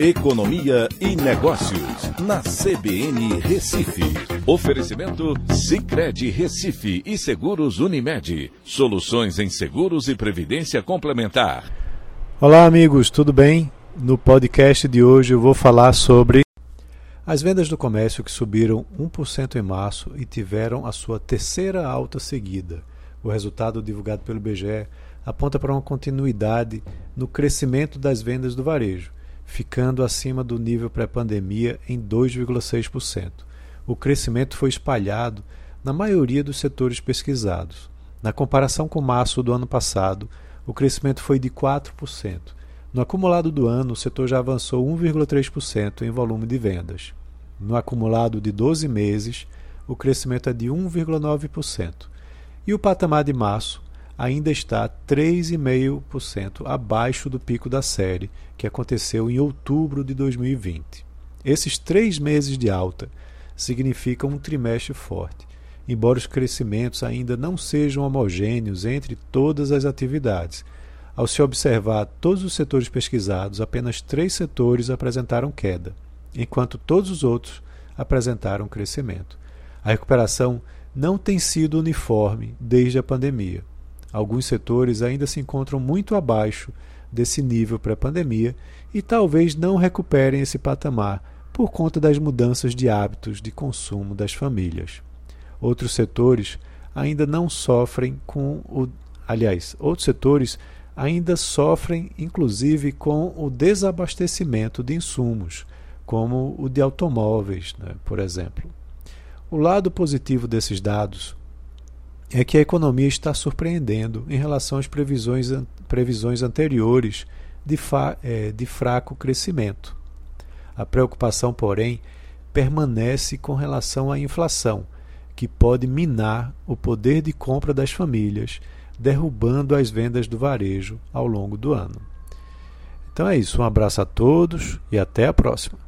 Economia e Negócios, na CBN Recife. Oferecimento Cicred Recife e Seguros Unimed. Soluções em seguros e previdência complementar. Olá, amigos, tudo bem? No podcast de hoje eu vou falar sobre as vendas do comércio que subiram 1% em março e tiveram a sua terceira alta seguida. O resultado divulgado pelo BGE aponta para uma continuidade no crescimento das vendas do varejo ficando acima do nível pré-pandemia em 2,6%. O crescimento foi espalhado na maioria dos setores pesquisados. Na comparação com março do ano passado, o crescimento foi de 4%. No acumulado do ano, o setor já avançou 1,3% em volume de vendas. No acumulado de 12 meses, o crescimento é de 1,9%. E o patamar de março ainda está 3,5% abaixo do pico da série, que aconteceu em outubro de 2020. Esses três meses de alta significam um trimestre forte, embora os crescimentos ainda não sejam homogêneos entre todas as atividades. Ao se observar todos os setores pesquisados, apenas três setores apresentaram queda, enquanto todos os outros apresentaram crescimento. A recuperação não tem sido uniforme desde a pandemia. Alguns setores ainda se encontram muito abaixo desse nível pré-pandemia e talvez não recuperem esse patamar por conta das mudanças de hábitos de consumo das famílias. Outros setores ainda não sofrem com o. Aliás, outros setores ainda sofrem, inclusive, com o desabastecimento de insumos, como o de automóveis, né, por exemplo. O lado positivo desses dados é que a economia está surpreendendo em relação às previsões, previsões anteriores de, fa, é, de fraco crescimento. A preocupação, porém, permanece com relação à inflação, que pode minar o poder de compra das famílias, derrubando as vendas do varejo ao longo do ano. Então é isso, um abraço a todos e até a próxima.